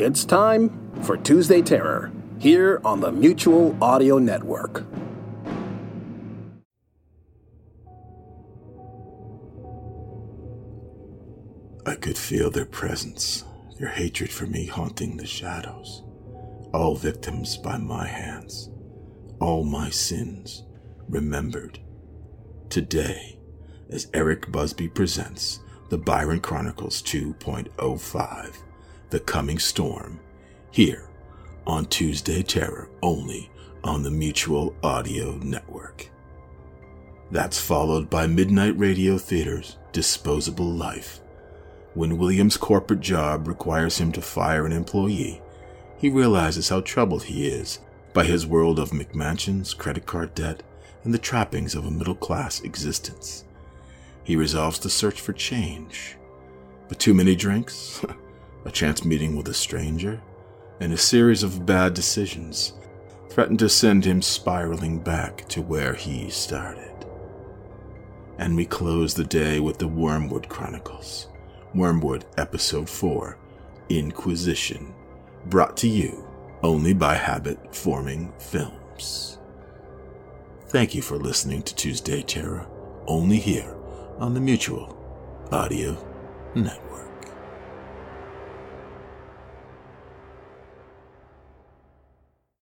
It's time for Tuesday Terror here on the Mutual Audio Network. I could feel their presence, their hatred for me haunting the shadows. All victims by my hands, all my sins remembered. Today, as Eric Busby presents the Byron Chronicles 2.05, The Coming Storm, here on Tuesday Terror only on the Mutual Audio Network. That's followed by Midnight Radio Theater's Disposable Life. When William's corporate job requires him to fire an employee, he realizes how troubled he is by his world of McMansions, credit card debt, and the trappings of a middle class existence. He resolves to search for change. But too many drinks, a chance meeting with a stranger, and a series of bad decisions threaten to send him spiraling back to where he started. And we close the day with the Wormwood Chronicles, Wormwood Episode 4 Inquisition, brought to you only by Habit Forming Films. Thank you for listening to Tuesday Terror, only here on the Mutual Audio Network.